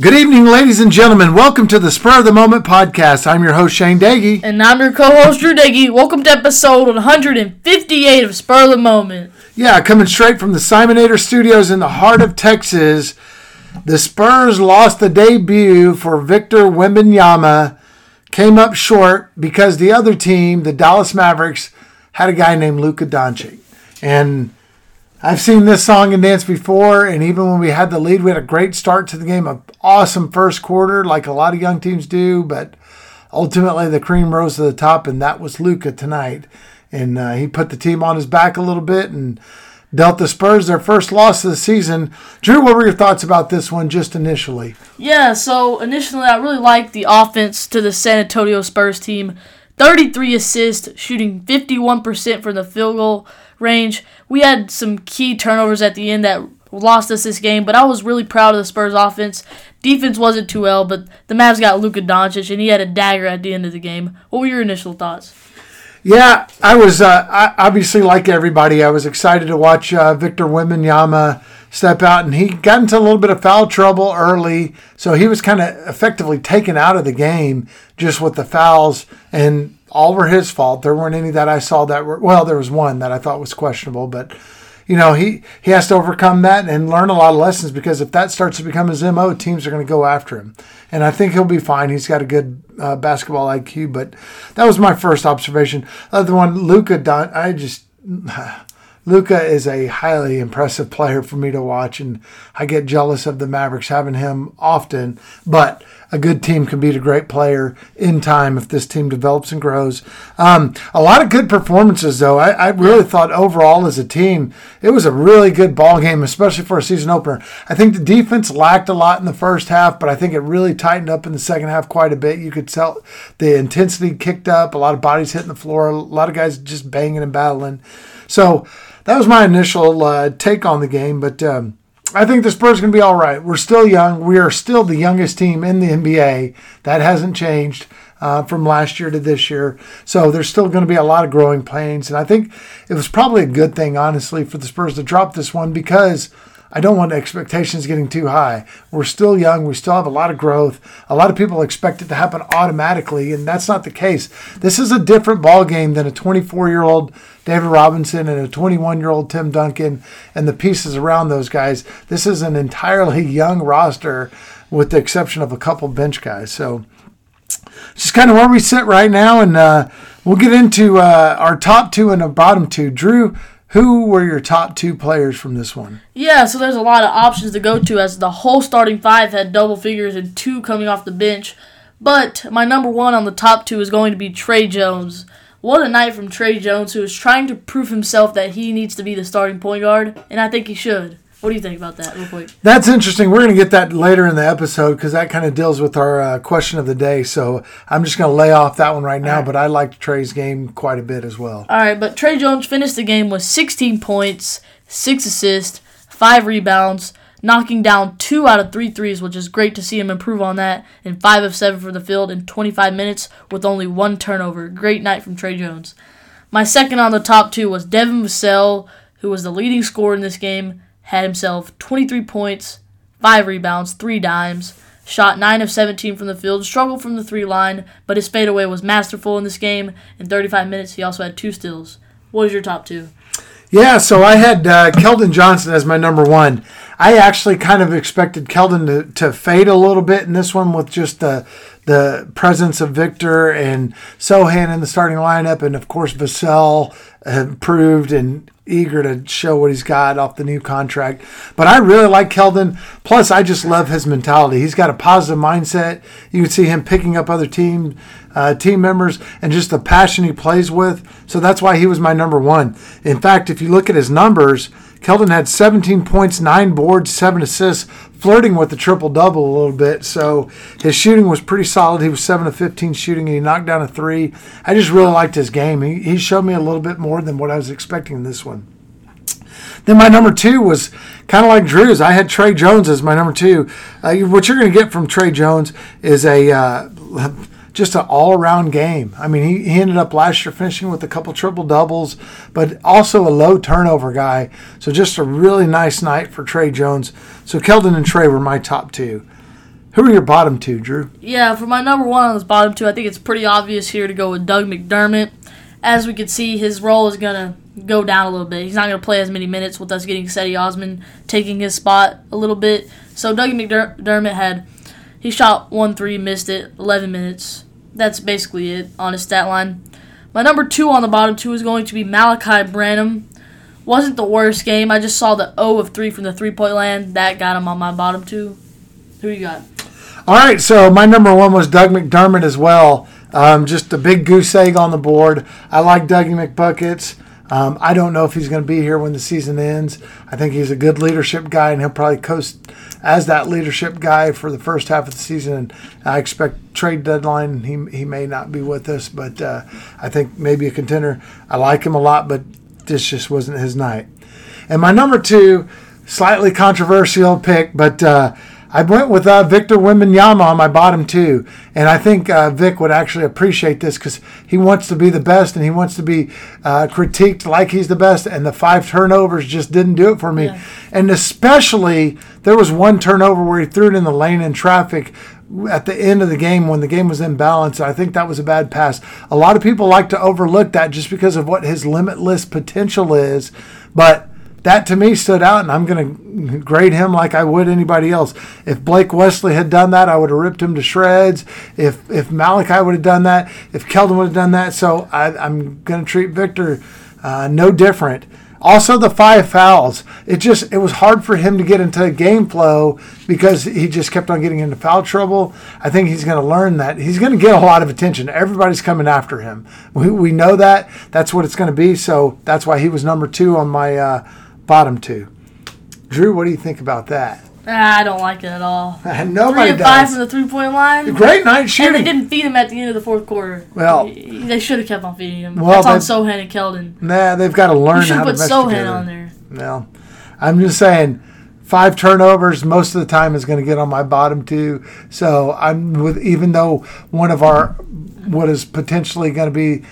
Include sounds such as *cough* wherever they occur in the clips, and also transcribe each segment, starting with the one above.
Good evening, ladies and gentlemen. Welcome to the Spur of the Moment podcast. I'm your host, Shane Doege. And I'm your co-host Drew Doege. Welcome to episode 158 of Spur of the Moment. Yeah, coming straight from the Simonator Studios in the heart of Texas. The Spurs lost the debut for Victor Wembanyama. Came up short because the other team, the Dallas Mavericks, had a guy named Luka Doncic. And I've seen this song and dance before, and even when we had the lead, we had a great start to the game, an awesome first quarter, like a lot of young teams do. But ultimately, the cream rose to the top, and that was Luka tonight. And uh, he put the team on his back a little bit and dealt the Spurs their first loss of the season. Drew, what were your thoughts about this one just initially? Yeah, so initially, I really liked the offense to the San Antonio Spurs team. 33 assists, shooting 51% from the field goal range. We had some key turnovers at the end that lost us this game, but I was really proud of the Spurs offense. Defense wasn't too well, but the Mavs got Luka Doncic, and he had a dagger at the end of the game. What were your initial thoughts? Yeah, I was uh, I, obviously like everybody. I was excited to watch uh, Victor Wembanyama step out, and he got into a little bit of foul trouble early, so he was kind of effectively taken out of the game just with the fouls, and all were his fault. There weren't any that I saw that were well. There was one that I thought was questionable, but you know he he has to overcome that and learn a lot of lessons because if that starts to become his mo, teams are going to go after him, and I think he'll be fine. He's got a good uh, basketball IQ, but that was my first observation. Other one, Luka. I just. *sighs* Luka is a highly impressive player for me to watch, and I get jealous of the Mavericks having him often. But a good team can beat a great player in time if this team develops and grows. Um, a lot of good performances, though. I, I, really thought overall as a team, it was a really good ball game, especially for a season opener. I think the defense lacked a lot in the first half, but I think it really tightened up in the second half quite a bit. You could tell the intensity kicked up, a lot of bodies hitting the floor, a lot of guys just banging and battling. So that was my initial uh, take on the game. But um, I think the Spurs going to be all right. We're still young. We are still the youngest team in the NBA. That hasn't changed. Uh, from last year to this year. So there's still going to be a lot of growing pains. And I think it was probably a good thing, honestly, for the Spurs to drop this one because I don't want expectations getting too high. We're still young. We still have a lot of growth. A lot of people expect it to happen automatically, and that's not the case. This is a different ball game than a 24-year-old David Robinson and a 21-year-old Tim Duncan and the pieces around those guys. This is an entirely young roster, with the exception of a couple bench guys. So, just kind of where we sit right now, and uh, we'll get into uh, our top two and the bottom two. Drew, who were your top two players from this one? Yeah, so there's a lot of options to go to as the whole starting five had double figures and two coming off the bench. But my number one on the top two is going to be Tre Jones. What a night from Tre Jones, who is trying to prove himself that he needs to be the starting point guard, and I think he should. What do you think about that, real quick? That's interesting. We're going to get that later in the episode because that kind of deals with our uh, question of the day. So I'm just going to lay off that one right now. Right. But I liked Tre's game quite a bit as well. All right, but Tre Jones finished the game with 16 points, six assists, five rebounds, knocking down two out of three threes, which is great to see him improve on that. And five of seven for the field in 25 minutes with only one turnover. Great night from Tre Jones. My second on the top two was Devin Vassell, who was the leading scorer in this game had himself 23 points, 5 rebounds, 3 dimes, shot 9 of 17 from the field, struggled from the 3 line, but his fadeaway was masterful in this game. In 35 minutes, he also had 2 steals. What was your top 2? Yeah, so I had uh, Keldon Johnson as my number one. I actually kind of expected Keldon to, to fade a little bit in this one with just the the presence of Victor and Sochan in the starting lineup, and of course Vassell improved and eager to show what he's got off the new contract. But I really like Keldon. Plus, I just love his mentality. He's got a positive mindset. You can see him picking up other team uh, team members and just the passion he plays with. So that's why he was my number one. In fact, if you look at his numbers Keldon had 17 points, nine boards, seven assists, flirting with the triple double a little bit. So his shooting was pretty solid. He was 7 of 15 shooting, and he knocked down a three. I just really liked his game. He, he showed me a little bit more than what I was expecting in this one. Then my number two was kind of like Drew's. I had Tre Jones as my number two. Uh, what you're going to get from Tre Jones is a uh, just an all-around game. I mean, he, he ended up last year finishing with a couple triple doubles, but also a low turnover guy. So just a really nice night for Tre Jones. So Keldon and Tre were my top two. Who are your bottom two, Drew? Yeah, for my number one on this bottom two, I think it's pretty obvious here to go with Doug McDermott. As we can see, his role is going to go down a little bit. He's not going to play as many minutes with us getting Cedi Osman taking his spot a little bit. So Doug McDermott had he shot one three, missed it, 11 minutes. That's basically it on his stat line. My number two on the bottom two is going to be Malaki Branham. Wasn't the worst game. I just saw the O of three from the three point land. That got him on my bottom two. Who you got? All right, so my number one was Doug McDermott as well. Um, just a big goose egg on the board. I like Dougie McBuckets. Um, I don't know if he's going to be here when the season ends. I think he's a good leadership guy, and he'll probably coast as that leadership guy for the first half of the season. And I expect trade deadline he he may not be with us, but uh, I think maybe a contender. I like him a lot, but this just wasn't his night. And my number two, slightly controversial pick, but. Uh, I went with uh, Victor Wembanyama on my bottom two, and I think uh, Vic would actually appreciate this because he wants to be the best and he wants to be uh, critiqued like he's the best. And the five turnovers just didn't do it for me. Yeah. And especially there was one turnover where he threw it in the lane in traffic at the end of the game when the game was in balance. I think that was a bad pass. A lot of people like to overlook that just because of what his limitless potential is, but that to me stood out, and I'm going to grade him like I would anybody else. If Blake Wesley had done that, I would have ripped him to shreds. If if Malaki would have done that, if Keldon would have done that, so I, am going to treat Victor uh, no different. Also, the five fouls. It just it was hard for him to get into game flow because he just kept on getting into foul trouble. I think he's going to learn that he's going to get a lot of attention. Everybody's coming after him. We, we know that. That's what it's going to be. So that's why he was number two on my. Uh, bottom two. Drew, what do you think about that? Ah, I don't like it at all. *laughs* Nobody three and does. five from the three point line. Great night shooting. And they didn't feed him at the end of the fourth quarter. Well, they should have kept on feeding him. Well, That's on Sochan and Keldon. Nah, they've got to learn you how to put Sochan on there. Well, I'm just saying, five turnovers most of the time is going to get on my bottom two. So I'm with even though one of our what is potentially going to be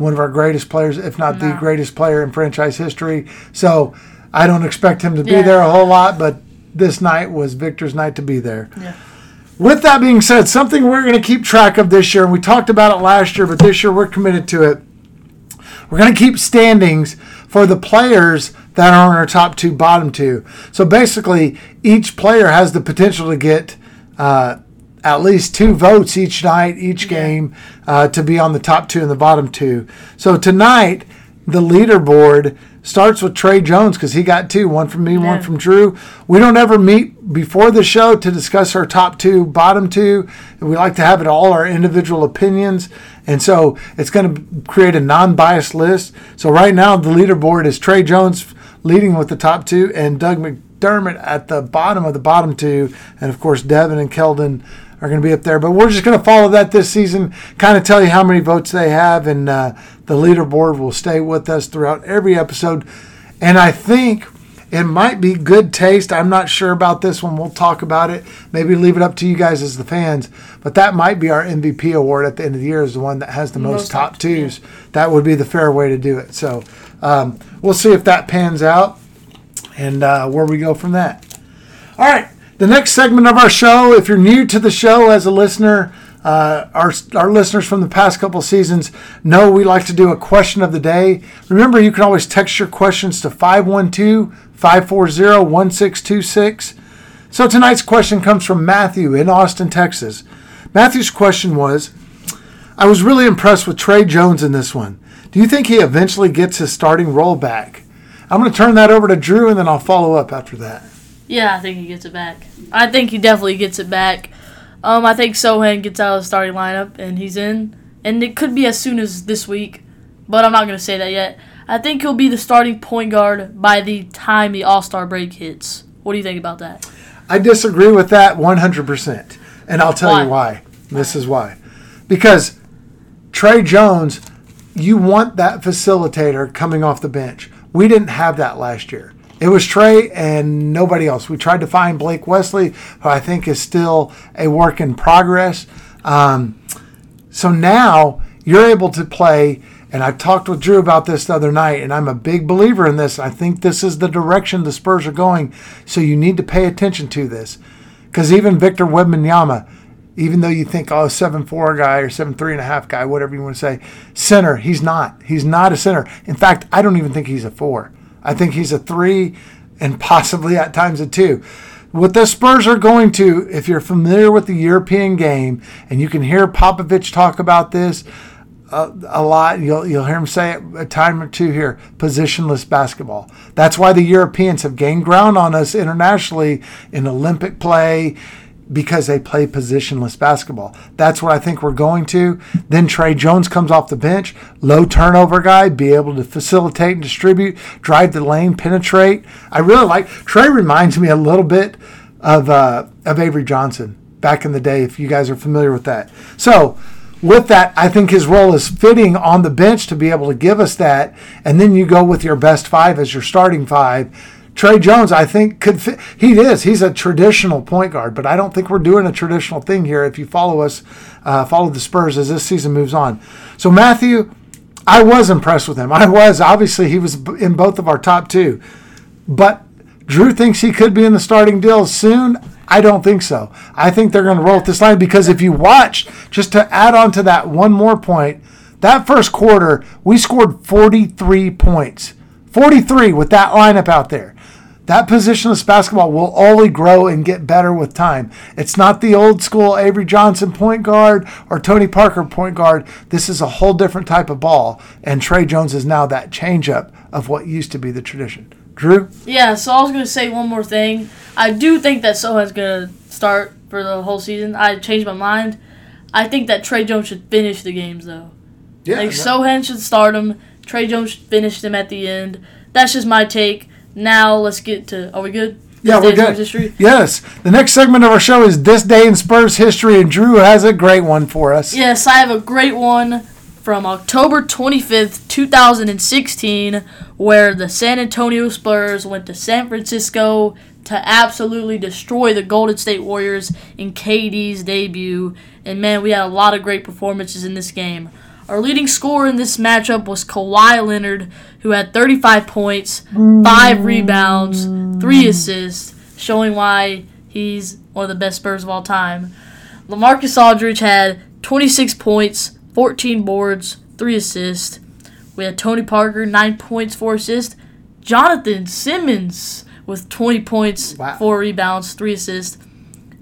one of our greatest players, if not no. the greatest player in franchise history. So I don't expect him to be yeah. there a whole lot, but this night was Victor's night to be there. Yeah. With that being said, something we're going to keep track of this year, and we talked about it last year, but this year we're committed to it. We're going to keep standings for the players that are on our top two, bottom two. So basically, each player has the potential to get uh, at least two votes each night, each game, uh, to be on the top two and the bottom two. So tonight, the leaderboard starts with Tre Jones because he got two, one from me, yeah. one from Drew. We don't ever meet before the show to discuss our top two, bottom two. We like to have it all our individual opinions. And so it's going to create a non biased list. So right now, the leaderboard is Tre Jones leading with the top two and Doug McDermott at the bottom of the bottom two. And of course, Devin and Keldon are going to be up there. But we're just going to follow that this season, kind of tell you how many votes they have, and uh, the leaderboard will stay with us throughout every episode. And I think it might be good taste. I'm not sure about this one. We'll talk about it. Maybe leave it up to you guys as the fans. But that might be our MVP award at the end of the year is the one that has the most, most top twos. Yeah. That would be the fair way to do it. So um, we'll see if that pans out and uh, where we go from that. All right. The next segment of our show, if you're new to the show as a listener, uh, our, our listeners from the past couple seasons know we like to do a question of the day. Remember, you can always text your questions to 512 540 1626. So tonight's question comes from Matthew in Austin, Texas. Matthew's question was I was really impressed with Tre Jones in this one. Do you think he eventually gets his starting role back? I'm going to turn that over to Drew and then I'll follow up after that. Yeah, I think he gets it back. I think he definitely gets it back. Um, I think Sochan gets out of the starting lineup and he's in, and it could be as soon as this week, but I'm not gonna say that yet. I think he'll be the starting point guard by the time the All Star break hits. What do you think about that? I disagree with that 100%. And I'll tell Why? you why. This is why. Because Tre Jones, you want that facilitator coming off the bench. We didn't have that last year. It was Tre and nobody else. We tried to find Blake Wesley, who I think is still a work in progress. Um, so now you're able to play, and I talked with Drew about this the other night, and I'm a big believer in this. I think this is the direction the Spurs are going. So you need to pay attention to this. Because even Victor Wembanyama, even though you think, oh, 7'4 guy or seven and a half guy, whatever you want to say, center, he's not. He's not a center. In fact, I don't even think he's a four. I think he's a three and possibly at times a two. What the Spurs are going to, if you're familiar with the European game, and you can hear Popovich talk about this a, a lot, you'll, you'll hear him say it a time or two here positionless basketball. That's why the Europeans have gained ground on us internationally in Olympic play because they play positionless basketball. That's what I think we're going to. Then Tre Jones comes off the bench, low turnover guy, be able to facilitate and distribute, drive the lane, penetrate. I really like Tre. Reminds me a little bit of uh, of Avery Johnson back in the day. If you guys are familiar with that, so. With that, I think his role is fitting on the bench to be able to give us that, and then you go with your best five as your starting five. Tre Jones, I think, could fit. He is. He's a traditional point guard, but I don't think we're doing a traditional thing here. If you follow us, uh, follow the Spurs as this season moves on. So Matthew, I was impressed with him. I was. Obviously, he was in both of our top two, but Drew thinks he could be in the starting deal soon. I don't think so. I think they're going to roll with this line because if you watch, just to add on to that one more point, that first quarter we scored 43 points. 43 with that lineup out there. That positionless basketball will only grow and get better with time. It's not the old school Avery Johnson point guard or Tony Parker point guard. This is a whole different type of ball, and Tre Jones is now that changeup of what used to be the tradition. Drew? Yeah, so I was gonna say one more thing. I do think that Sochan's gonna start for the whole season. I changed my mind. I think that Tre Jones should finish the games though. Yeah. Like Sochan should start him. Tre Jones should finish them at the end. That's just my take. Now let's get to. Are we good? Yeah, This we're good. History? Yes. The next segment of our show is This Day in Spurs History, and Drew has a great one for us. Yes, I have a great one from October 25th, 2016, where the San Antonio Spurs went to San Francisco to absolutely destroy the Golden State Warriors in KD's debut. And man, we had a lot of great performances in this game. Our leading scorer in this matchup was Kawhi Leonard, who had 35 points, 5 rebounds, 3 assists, showing why he's one of the best Spurs of all time. Lamarcus Aldridge had 26 points, 14 boards, 3 assists. We had Tony Parker, 9 points, 4 assists. Jonathan Simmons with 20 points, Wow. 4 rebounds, 3 assists.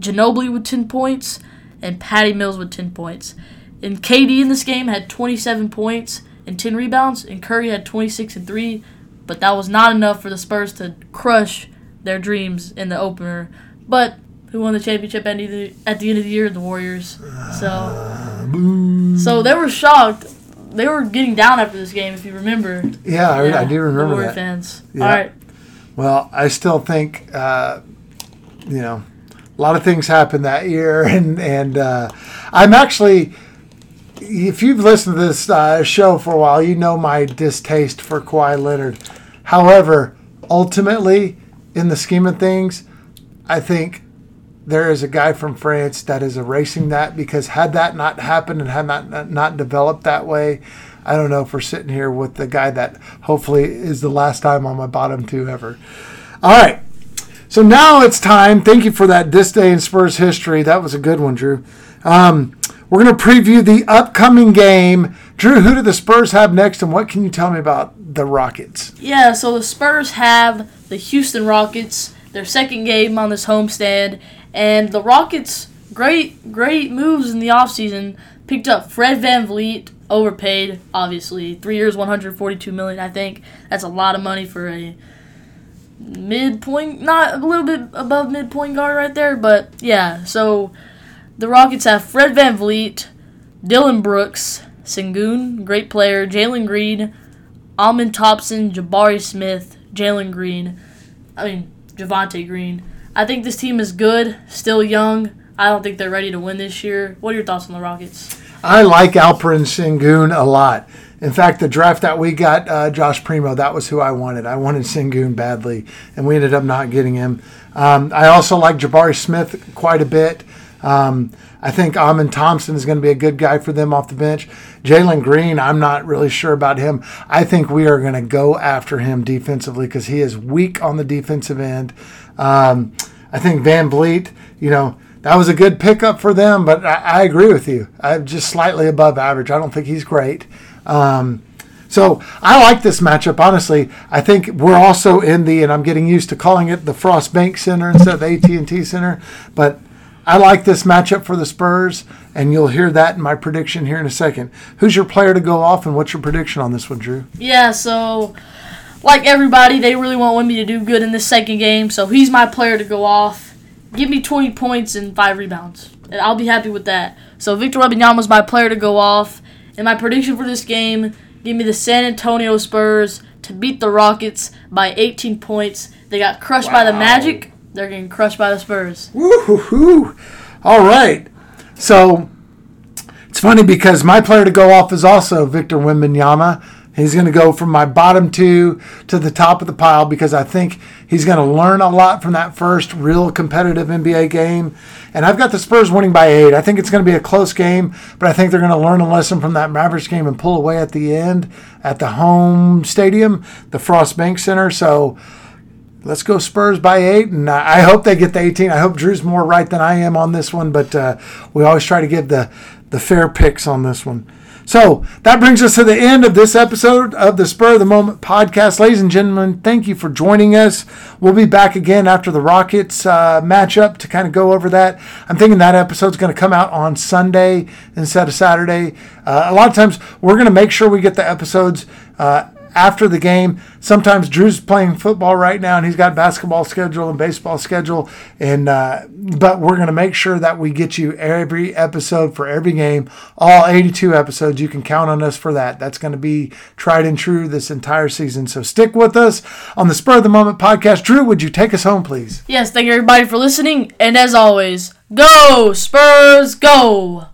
Ginobili with 10 points, and Patty Mills with 10 points. And KD in this game had 27 points and 10 rebounds, and Curry had 26 and 3, but that was not enough for the Spurs to crush their dreams in the opener. But who won the championship at the, at the end of the year? The Warriors. So, so they were shocked. They were getting down after this game, if you remember. Yeah, I, I Yeah, do the remember Warrior that. fans. Yeah. All right. Well, I still think, uh, you know, a lot of things happened that year, *laughs* and and uh, I'm actually, if you've listened to this uh, show for a while, you know my distaste for Kawhi Leonard. However, ultimately, in the scheme of things, I think there is a guy from France that is erasing that because had that not happened and had not not, developed that way, I don't know if we're sitting here with the guy that hopefully is the last time on my bottom two ever. All right. So now it's time. Thank you for that this day in Spurs history. That was a good one, Drew. Um, we're going to preview the upcoming game. Drew, who do the Spurs have next, and what can you tell me about the Rockets? Yeah, so the Spurs have the Houston Rockets, their second game on this homestand, and the Rockets, great, great moves in the offseason. Picked up Fred VanVleet, overpaid, obviously. Three years, 142 million, I think. That's a lot of money for a midpoint, not a little bit above midpoint guard right there, but yeah. So the Rockets have Fred Van Vliet, Dillon Brooks, Sengun, great player, Jalen Green, Amen Thompson, Jabari Smith, Jalen Green. I mean, Javonte Green. I think this team is good, still young. I don't think they're ready to win this year. What are your thoughts on the Rockets? I like Alperen Sengun a lot. In fact, the draft that we got, uh, Josh Primo, that was who I wanted. I wanted Sengun badly, and we ended up not getting him. Um, I also like Jabari Smith quite a bit. Um, I think Amen Thompson is going to be a good guy for them off the bench. Jalen Green, I'm not really sure about him. I think we are going to go after him defensively because he is weak on the defensive end. Um, I think VanVleet, you know, that was a good pickup for them, but I, I agree with you. I'm just slightly above average. I don't think he's great. Um, so I like this matchup. Honestly, I think we're also in the, and I'm getting used to calling it the Frost Bank Center instead of AT&T Center, but I like this matchup for the Spurs, and you'll hear that in my prediction here in a second. Who's your player to go off, and what's your prediction on this one, Drew? Yeah, so like everybody, they really want Wemby to do good in this second game, so he's my player to go off. Give me 20 points and five rebounds. And I'll be happy with that. So Victor Wembanyama my player to go off. And my prediction for this game, give me the San Antonio Spurs to beat the Rockets by 18 points. They got crushed wow. by the Magic. They're getting crushed by the Spurs. Woo-hoo-hoo. All right. So it's funny because my player to go off is also Victor Wembanyama. He's going to go from my bottom two to the top of the pile because I think he's going to learn a lot from that first real competitive NBA game. And I've got the Spurs winning by eight. I think it's going to be a close game, but I think they're going to learn a lesson from that Mavericks game and pull away at the end at the home stadium, the Frost Bank Center. So let's go Spurs by eight, and I hope they get the 18. I hope Drew's more right than I am on this one, but uh, we always try to give the the fair picks on this one. So that brings us to the end of this episode of the Spur of the Moment podcast. Ladies and gentlemen, thank you for joining us. We'll be back again after the Rockets uh, matchup to kind of go over that. I'm thinking that episode's going to come out on Sunday instead of Saturday. Uh, a lot of times we're going to make sure we get the episodes. Uh, after the game. Sometimes Drew's playing football right now, and he's got basketball schedule and baseball schedule. And uh, but we're going to make sure that we get you every episode for every game, all 82 episodes. You can count on us for that. That's going to be tried and true this entire season. So stick with us on the Spur of the Moment podcast. Drew, would you take us home, please? Yes, thank you everybody for listening, and as always, go Spurs, go!